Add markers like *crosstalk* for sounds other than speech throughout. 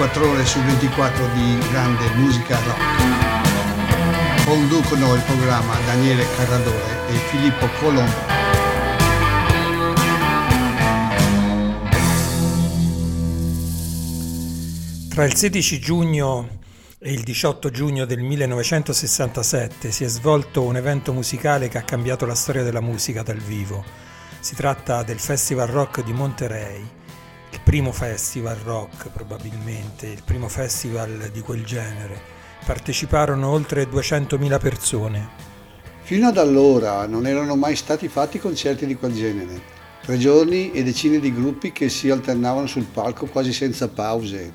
24 ore su 24 di grande musica rock. Conducono il programma Daniele Carradore e Filippo Colombo. Tra il 16 giugno e il 18 giugno del 1967 si è svolto un evento musicale che ha cambiato la storia della musica dal vivo. Si tratta del Festival Rock di Monterey, primo festival rock probabilmente, il primo festival di quel genere. Parteciparono oltre 200.000 persone. Fino ad allora non erano mai stati fatti concerti di quel genere. Tre giorni e decine di gruppi che si alternavano sul palco quasi senza pause.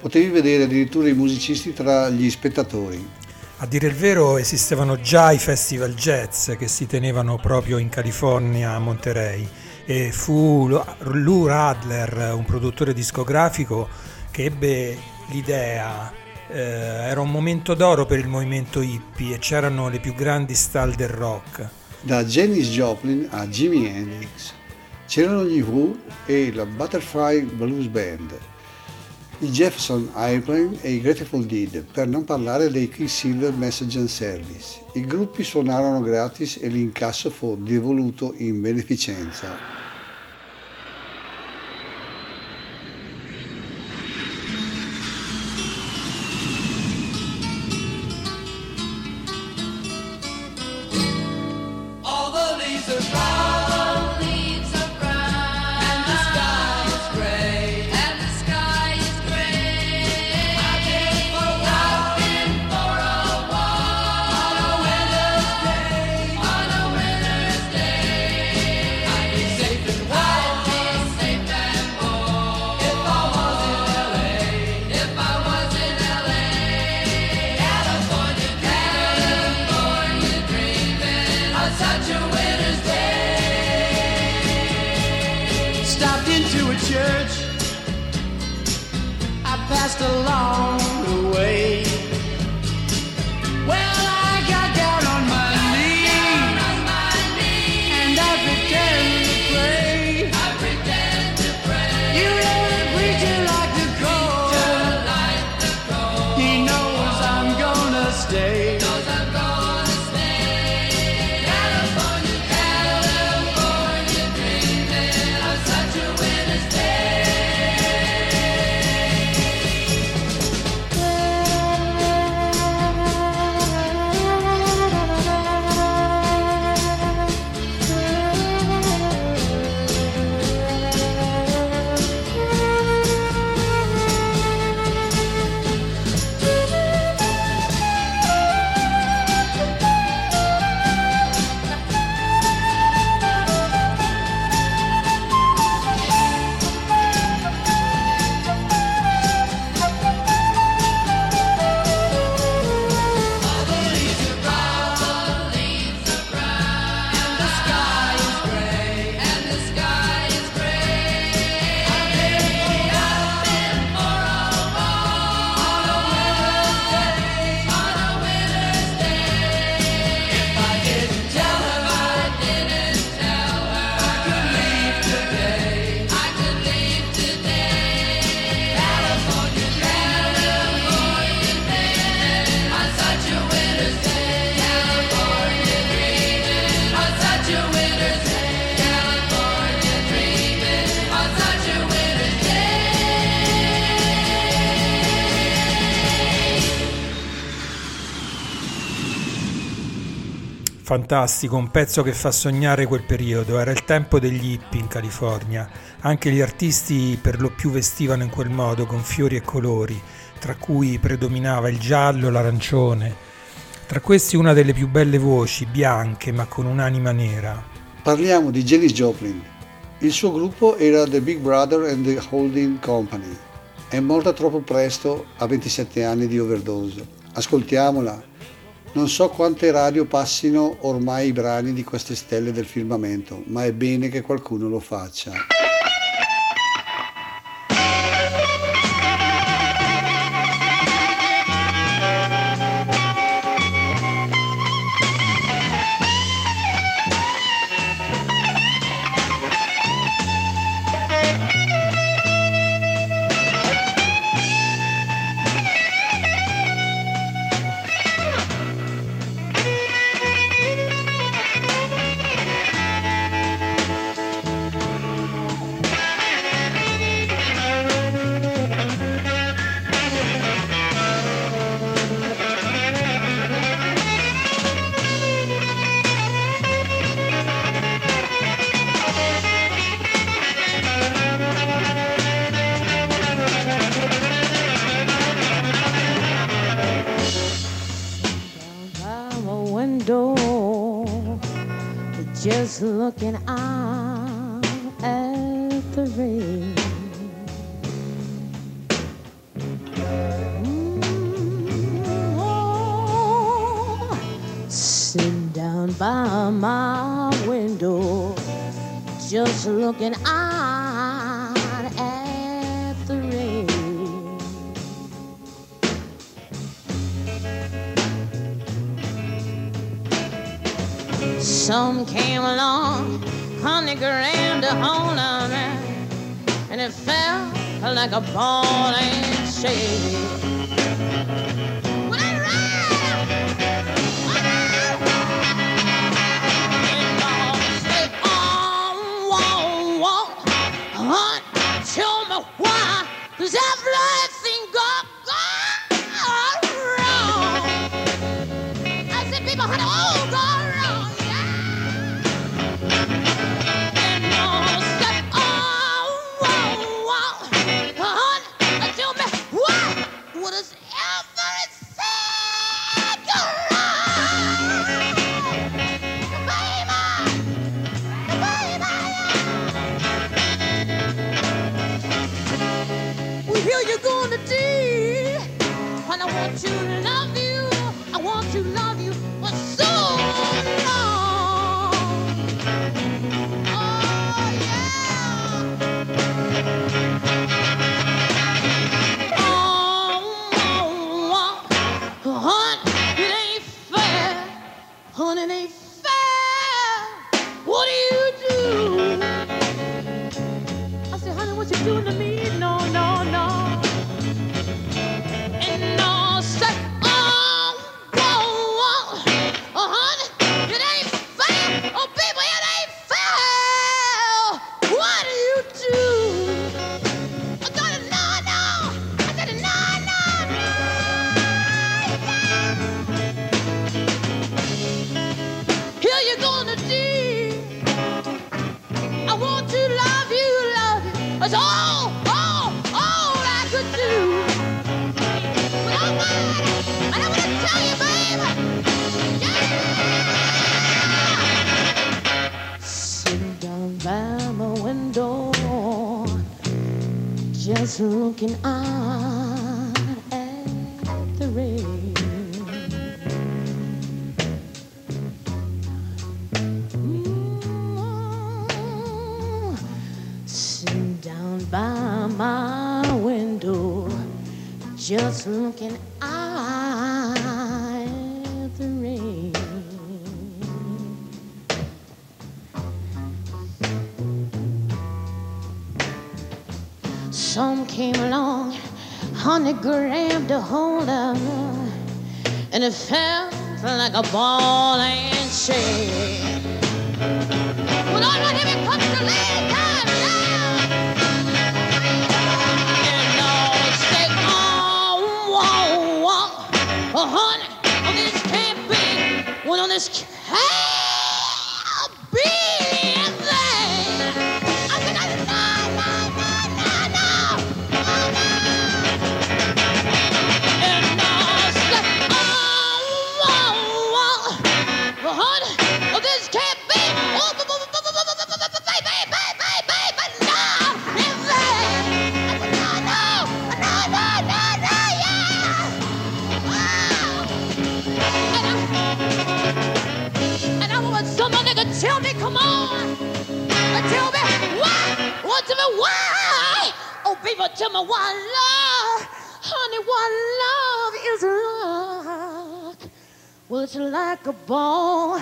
Potevi vedere addirittura i musicisti tra gli spettatori. A dire il vero esistevano già i festival jazz che si tenevano proprio in California a Monterey e fu Lou Radler, un produttore discografico, che ebbe l'idea. Eh, era un momento d'oro per il movimento hippie e c'erano le più grandi star del rock. Da Janis Joplin a Jimi Hendrix c'erano gli Who e la Butterfly Blues Band, i Jefferson Airplane e i Grateful Dead, per non parlare dei Quicksilver Message and Service. I gruppi suonarono gratis e l'incasso fu devoluto in beneficenza. Fantastico, un pezzo che fa sognare quel periodo, era il tempo degli hippie in California. Anche gli artisti per lo più vestivano in quel modo, con fiori e colori, tra cui predominava il giallo, l'arancione. Tra questi una delle più belle voci, bianche ma con un'anima nera. Parliamo di Jenny Joplin. Il suo gruppo era The Big Brother and the Holding Company. È morta troppo presto a 27 anni di overdose. Ascoltiamola, non so quante radio passino ormai i brani di queste stelle del firmamento, ma è bene che qualcuno lo faccia. shaker and a man, and it fell like a ball and chain. looking out the rain. Some came along honey, grabbed a hold of and it felt like a ball and chain. Well, risk. Tell me what love, honey, what love is like. Well, it's like a ball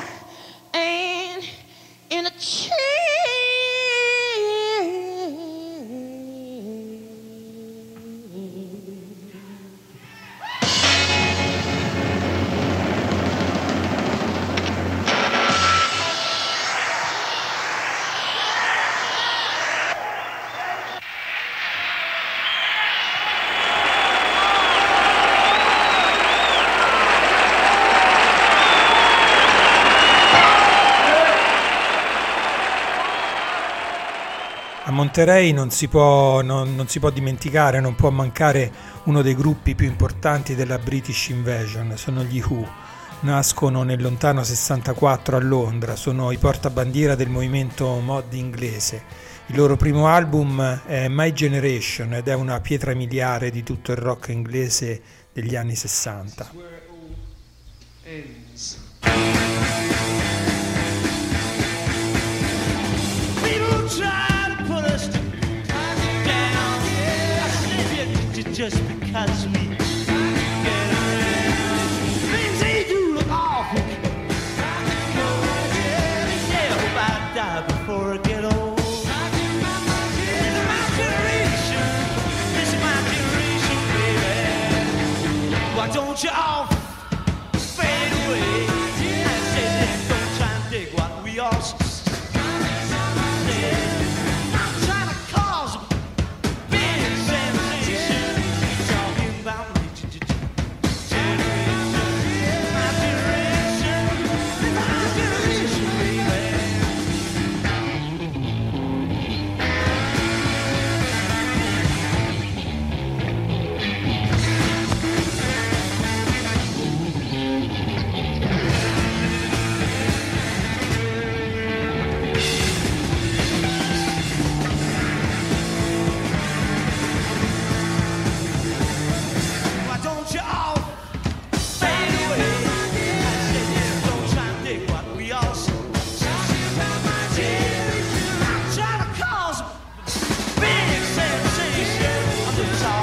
A Monterey non si, può, non- non si può dimenticare, non può mancare uno dei gruppi più importanti della British Invasion, sono gli Who. Nascono nel lontano 64 a Londra, sono i portabandiera del movimento mod inglese. Il loro primo album è My Generation ed è una pietra miliare di tutto il rock inglese degli anni 60. Just because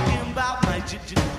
talking about my g-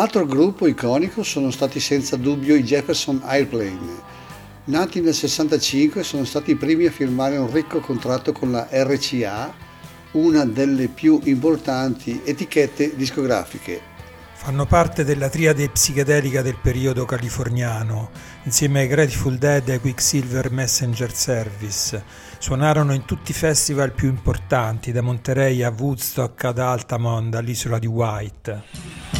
Altro gruppo iconico sono stati senza dubbio i Jefferson Airplane. Nati nel 65 sono stati i primi a firmare un ricco contratto con la RCA, una delle più importanti etichette discografiche. Fanno parte della triade psichedelica del periodo californiano, insieme ai Grateful Dead e ai Quicksilver Messenger Service. Suonarono in tutti i festival più importanti, da Monterey a Woodstock ad Altamont, all'isola di White.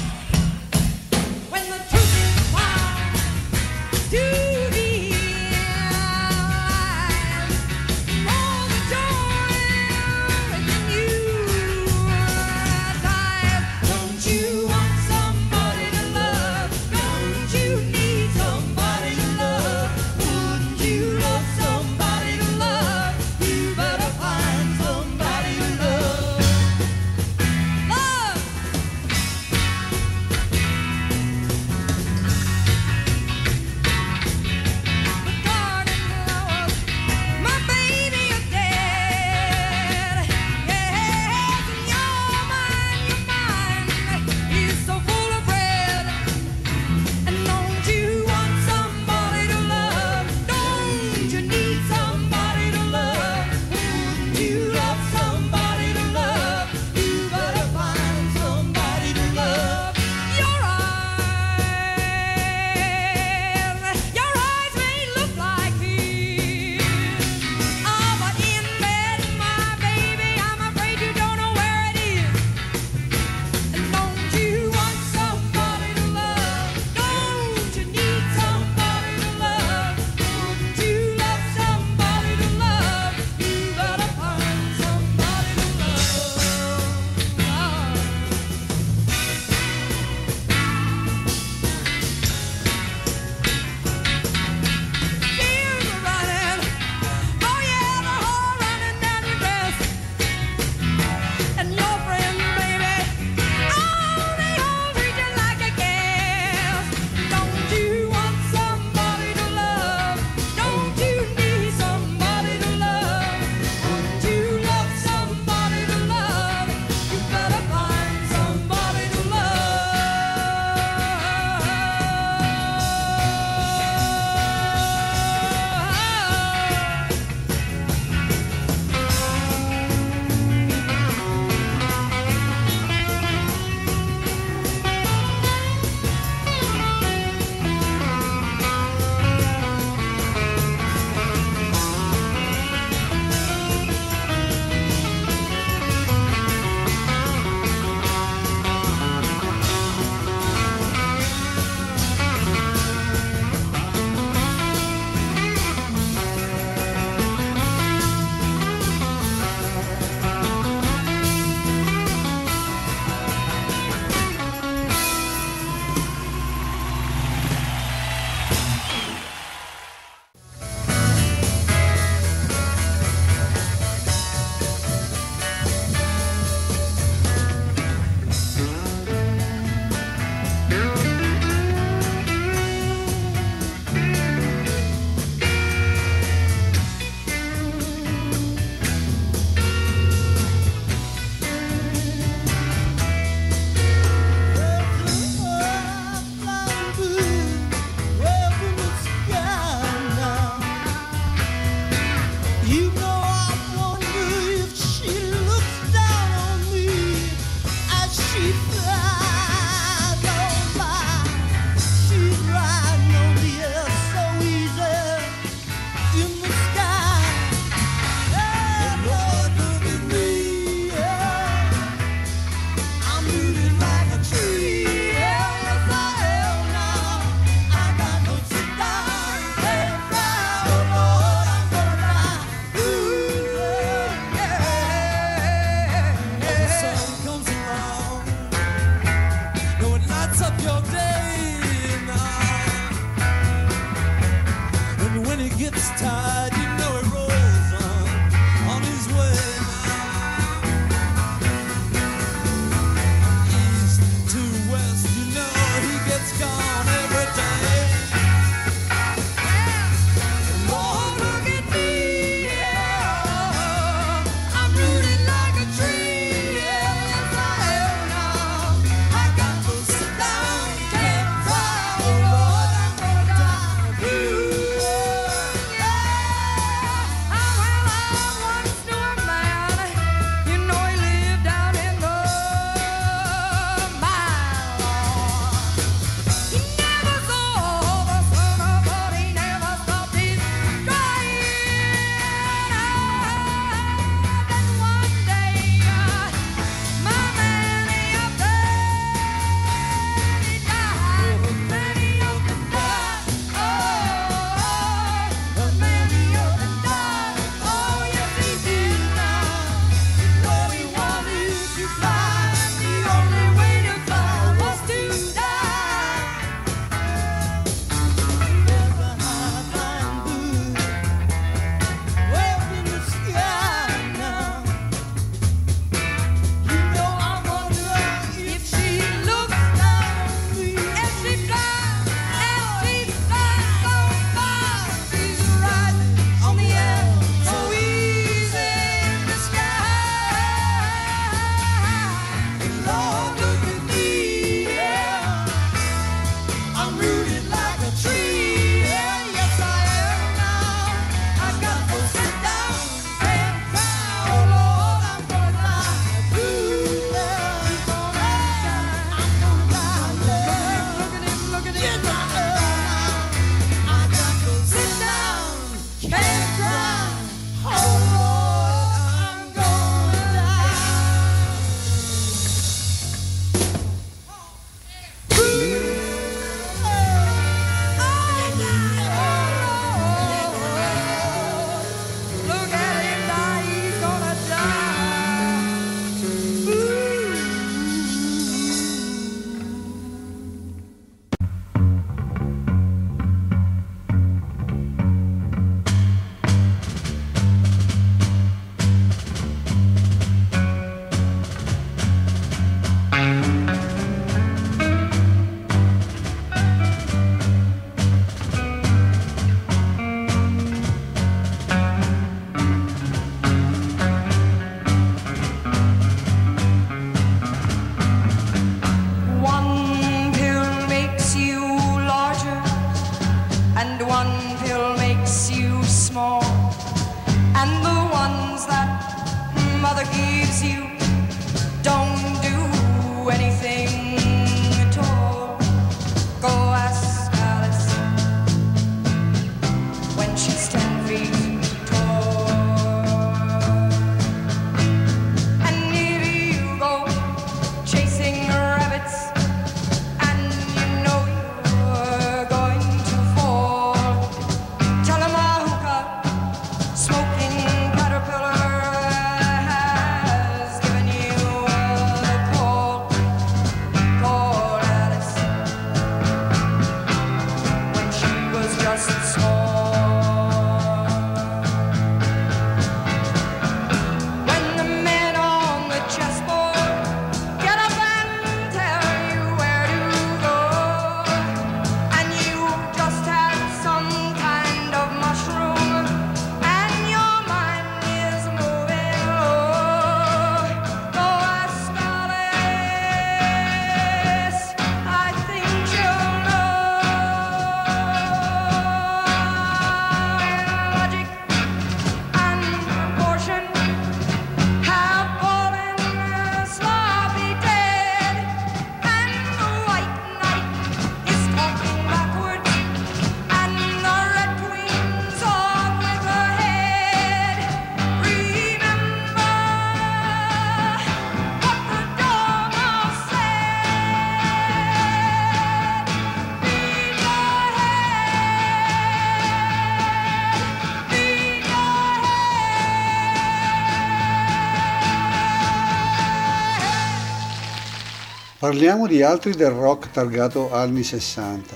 Parliamo di altri del rock targato anni 60.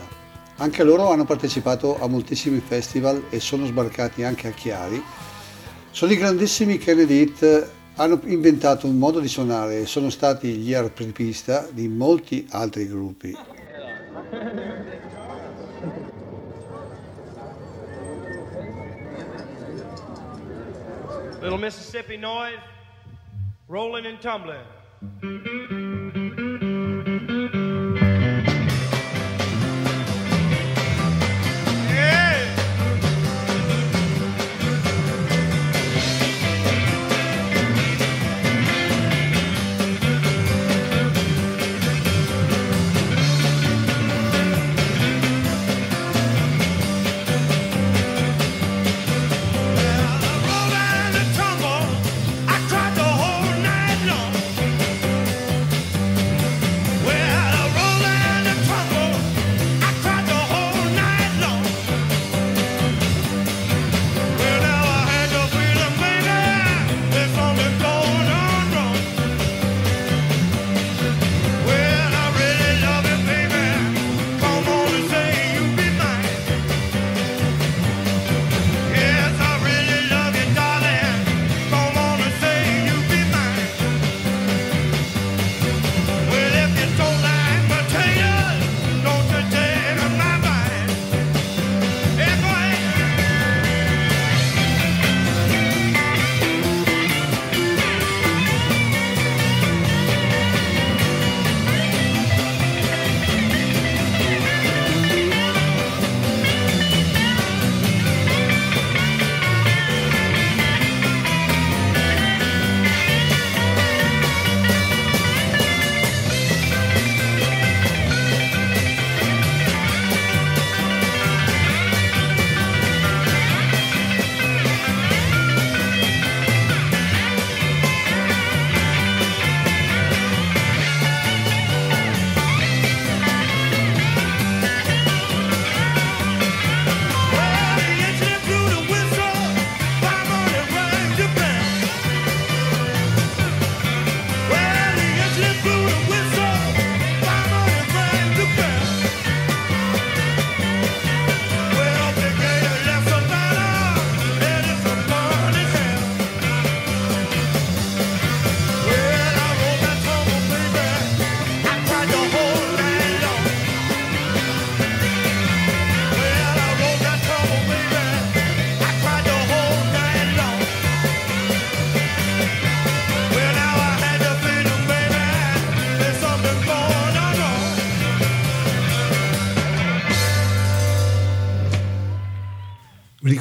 Anche loro hanno partecipato a moltissimi festival e sono sbarcati anche a Chiari. Sono i grandissimi Kennedy Hit, hanno inventato un modo di suonare e sono stati gli apripista di molti altri gruppi. Little Mississippi noise, rolling and tumbling.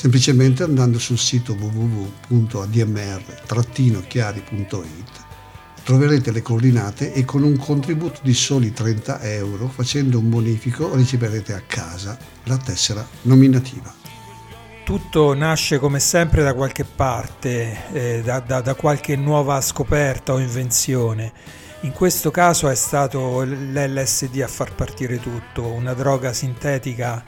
Semplicemente andando sul sito www.admr-chiari.it troverete le coordinate e con un contributo di soli 30 euro facendo un bonifico riceverete a casa la tessera nominativa. Tutto nasce come sempre da qualche parte, eh, da, da- da qualche nuova scoperta o invenzione. In questo caso è stato l'LSD a far partire tutto, una droga sintetica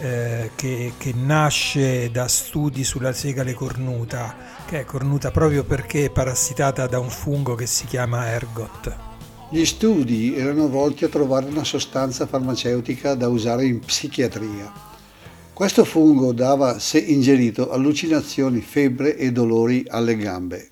eh, che, che nasce da studi sulla segale cornuta, che è cornuta proprio perché è parassitata da un fungo che si chiama ergot. Gli studi erano volti a trovare una sostanza farmaceutica da usare in psichiatria. Questo fungo dava, se ingerito, allucinazioni, febbre e dolori alle gambe.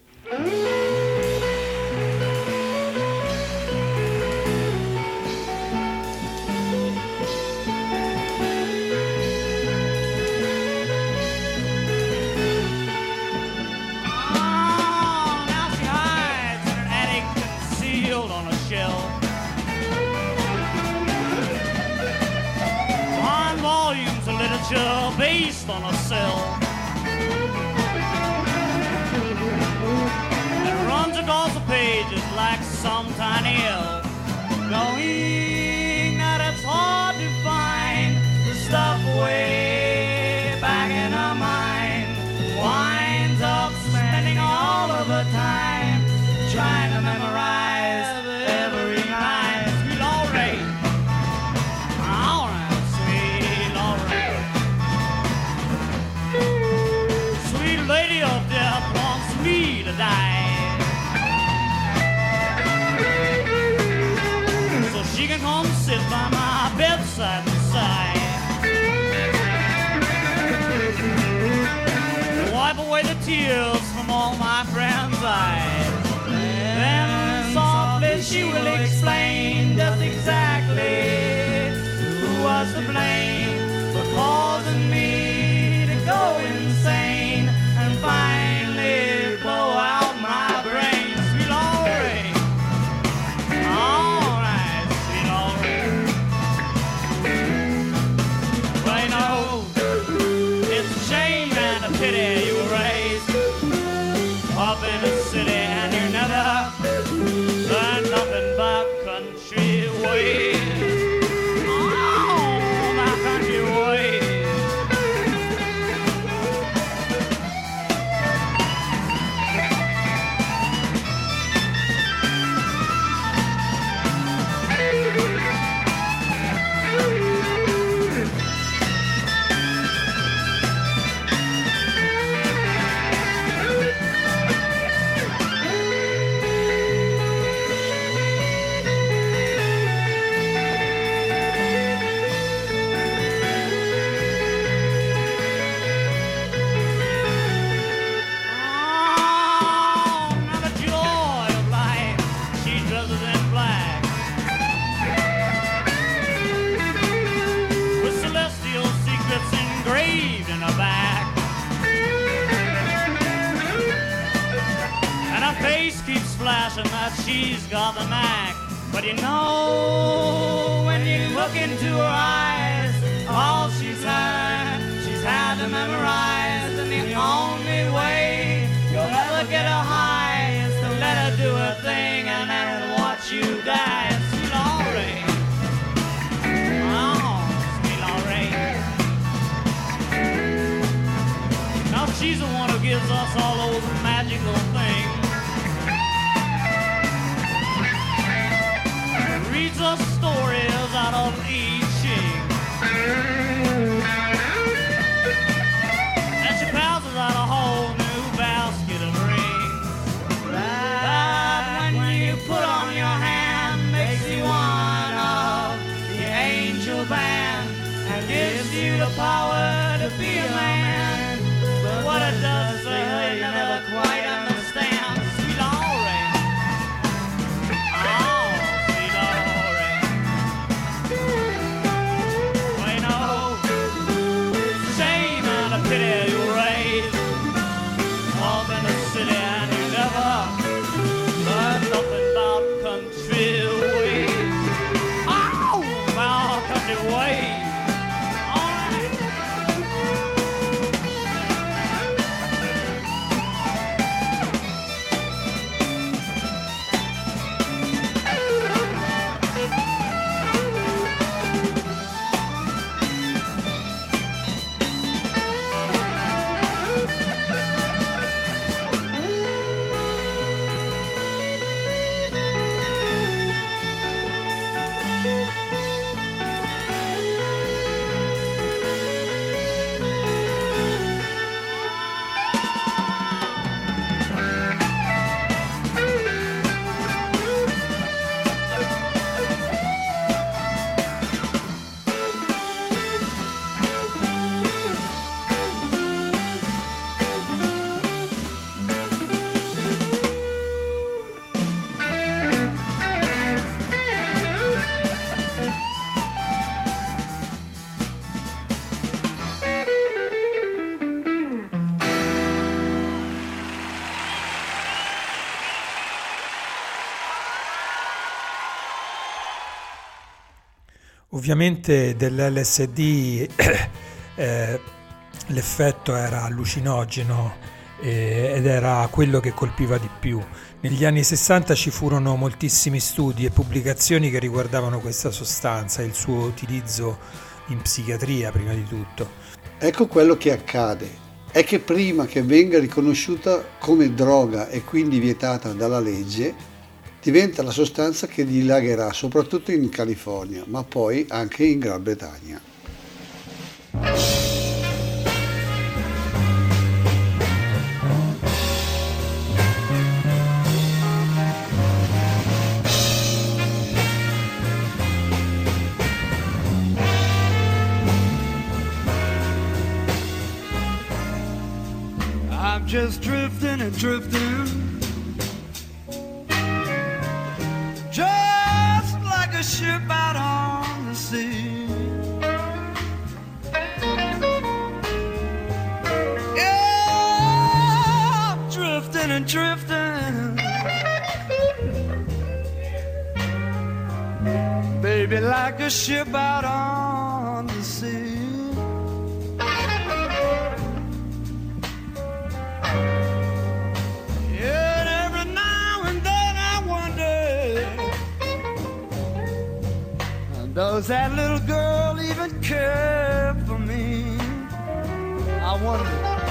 Ovviamente dell'LSD *coughs* eh, l'effetto era allucinogeno eh, ed era quello che colpiva di più. Negli anni 60 ci furono moltissimi studi e pubblicazioni che riguardavano questa sostanza e il suo utilizzo in psichiatria prima di tutto. Ecco quello che accade, è che prima che venga riconosciuta come droga e quindi vietata dalla legge, diventa la sostanza che dilagherà soprattutto in California, ma poi anche in Gran Bretagna. I'm just drifting and drifting a ship out on the sea. Yeah, drifting and drifting. Baby, like a ship out on the sea. Does that little girl even care for me? I wonder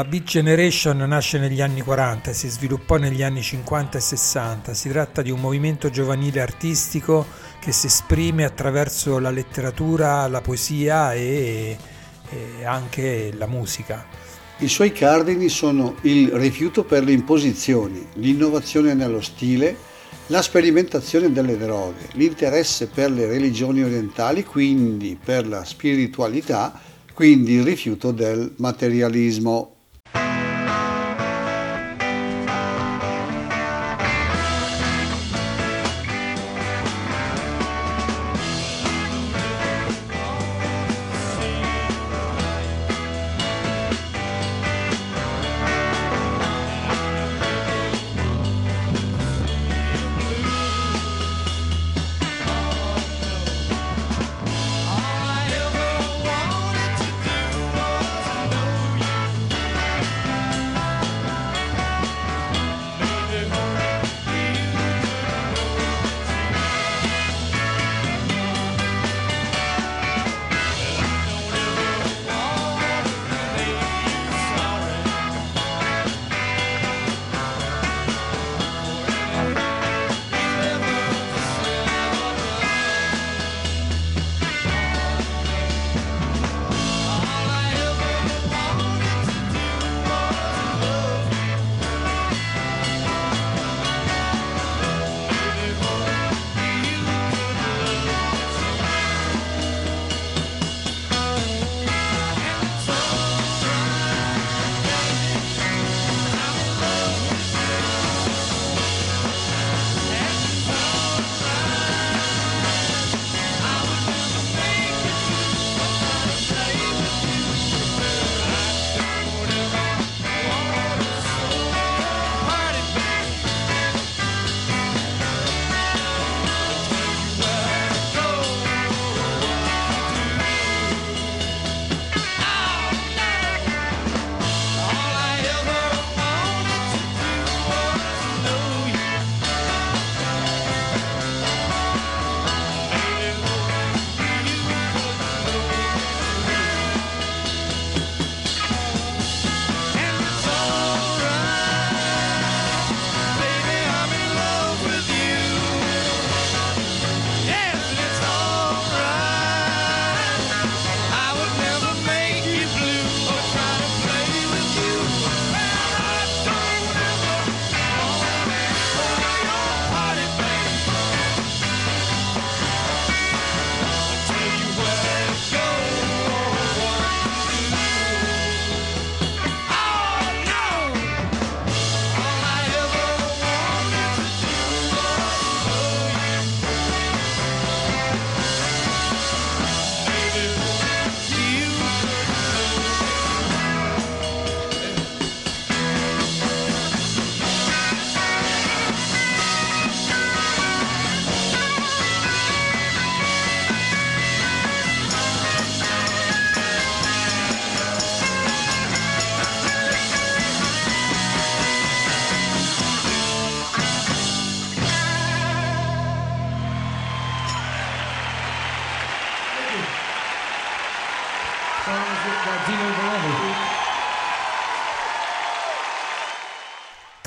La Beat Generation nasce negli anni 40 e si sviluppò negli anni 50 e 60. Si tratta di un movimento giovanile artistico che si esprime attraverso la letteratura, la poesia e, e anche la musica. I suoi cardini sono il rifiuto per le imposizioni, l'innovazione nello stile, la sperimentazione delle droghe, l'interesse per le religioni orientali, quindi per la spiritualità, quindi il rifiuto del materialismo.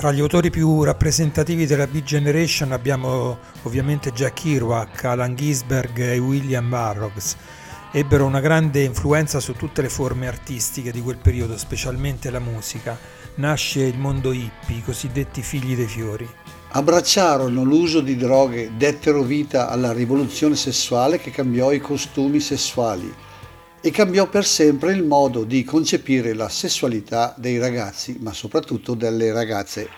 Tra gli autori più rappresentativi della Beat Generation abbiamo ovviamente Jack Kerouac, Alan Ginsberg e William Burroughs. Ebbero una grande influenza su tutte le forme artistiche di quel periodo, specialmente la musica. Nasce il mondo hippie, i cosiddetti figli dei fiori. Abbracciarono l'uso di droghe, dettero vita alla rivoluzione sessuale che cambiò i costumi sessuali e cambiò per sempre il modo di concepire la sessualità dei ragazzi, ma soprattutto delle ragazze.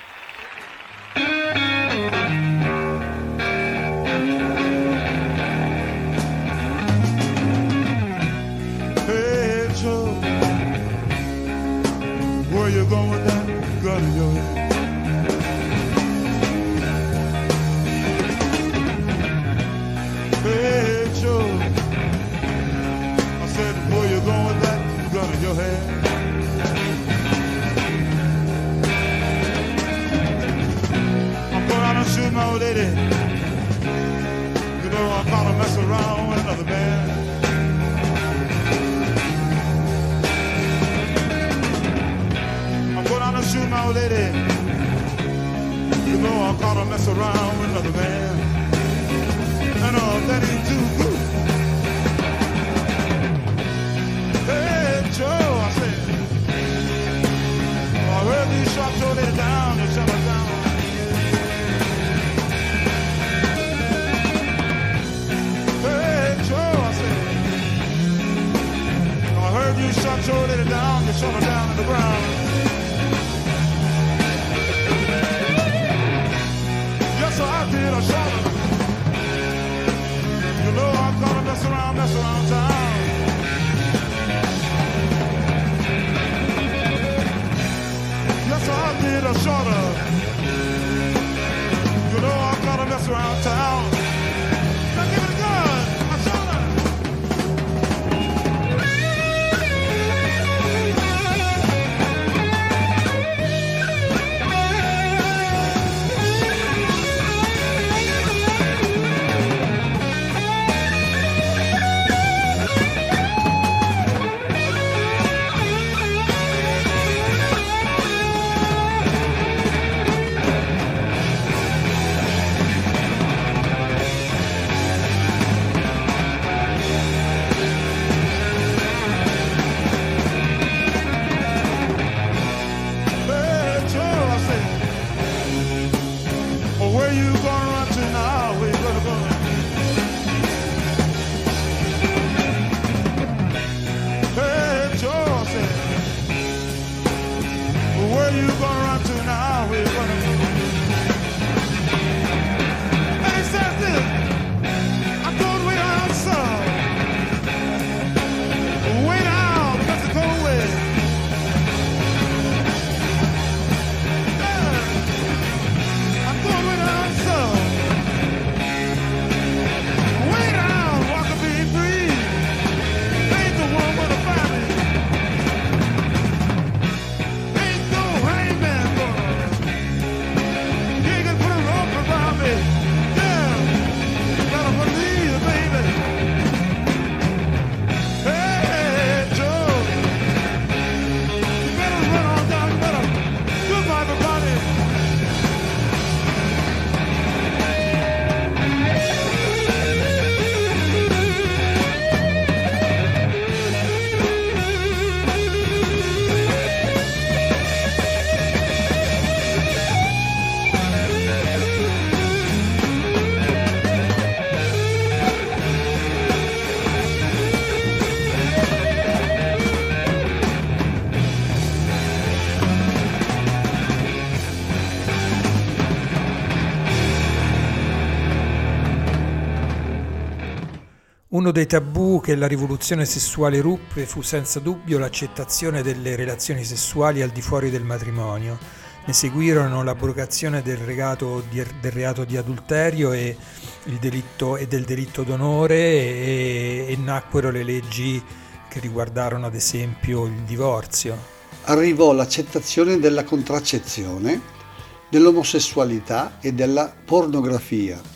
Uno dei tabù che la rivoluzione sessuale ruppe fu senza dubbio l'accettazione delle relazioni sessuali al di fuori del matrimonio. Ne seguirono l'abrogazione del, regato, er-, del reato di adulterio e, delitto, e del delitto d'onore e, e nacquero le leggi che riguardarono ad esempio il divorzio. Arrivò l'accettazione della contraccezione, dell'omosessualità e della pornografia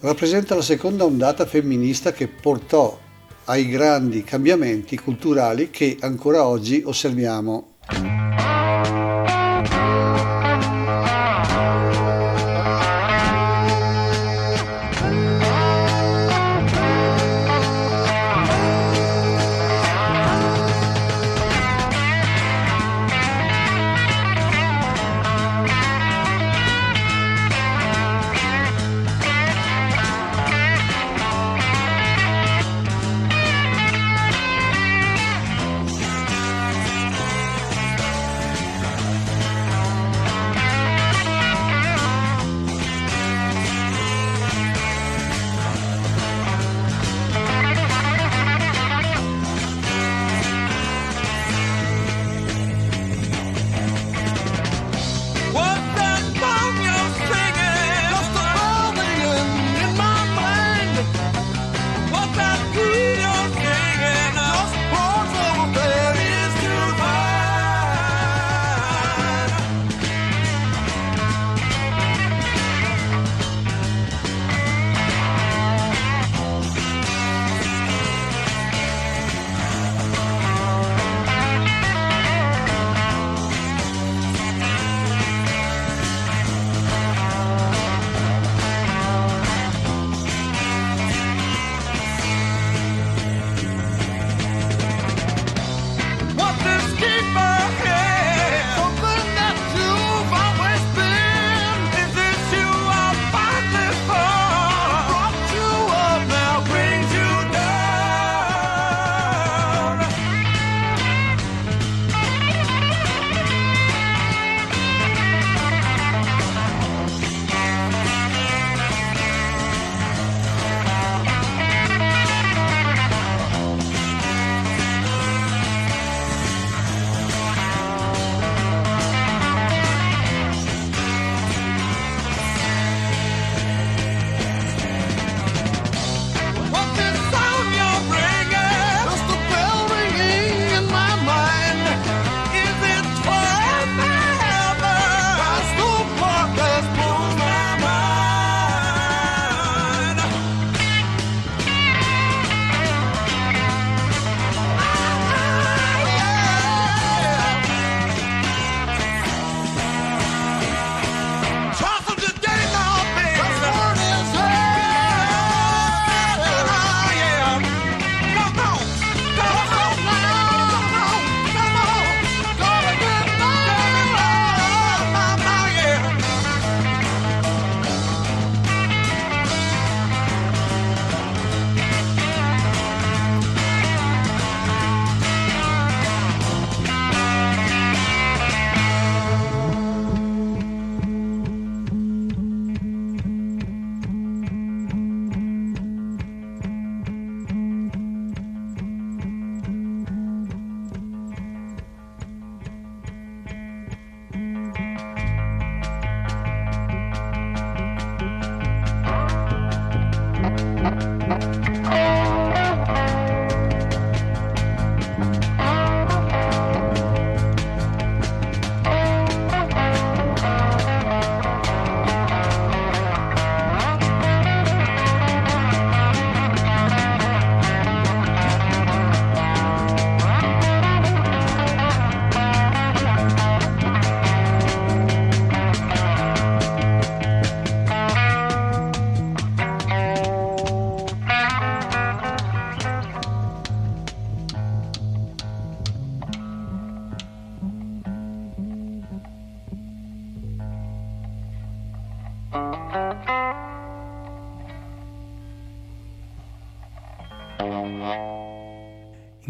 rappresenta la seconda ondata femminista che portò ai grandi cambiamenti culturali che ancora oggi osserviamo.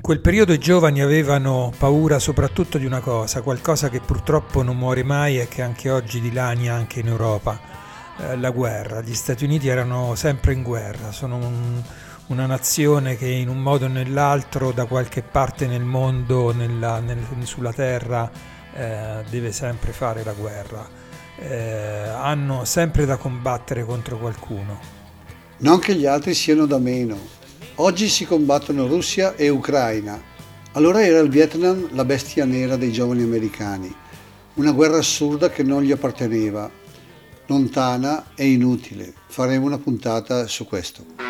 Quel periodo i giovani avevano paura soprattutto di una cosa, qualcosa che purtroppo non muore mai e che anche oggi dilania anche in Europa, eh, la guerra. Gli Stati Uniti erano sempre in guerra, sono un- una nazione che in un modo o nell'altro da qualche parte nel mondo, nella- nel- sulla terra, eh, deve sempre fare la guerra. Eh, hanno sempre da combattere contro qualcuno. Non che gli altri siano da meno. Oggi si combattono Russia e Ucraina. Allora era il Vietnam la bestia nera dei giovani americani. Una guerra assurda che non gli apparteneva. Lontana e inutile. Faremo una puntata su questo.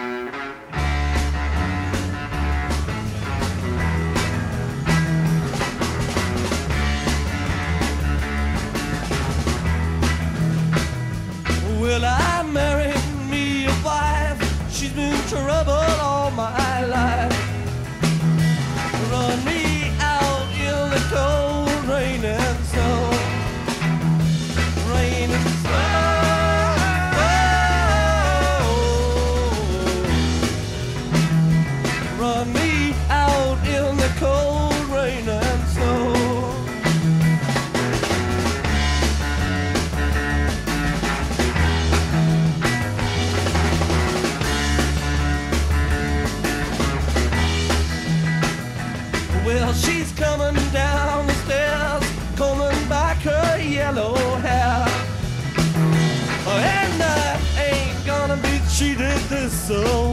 so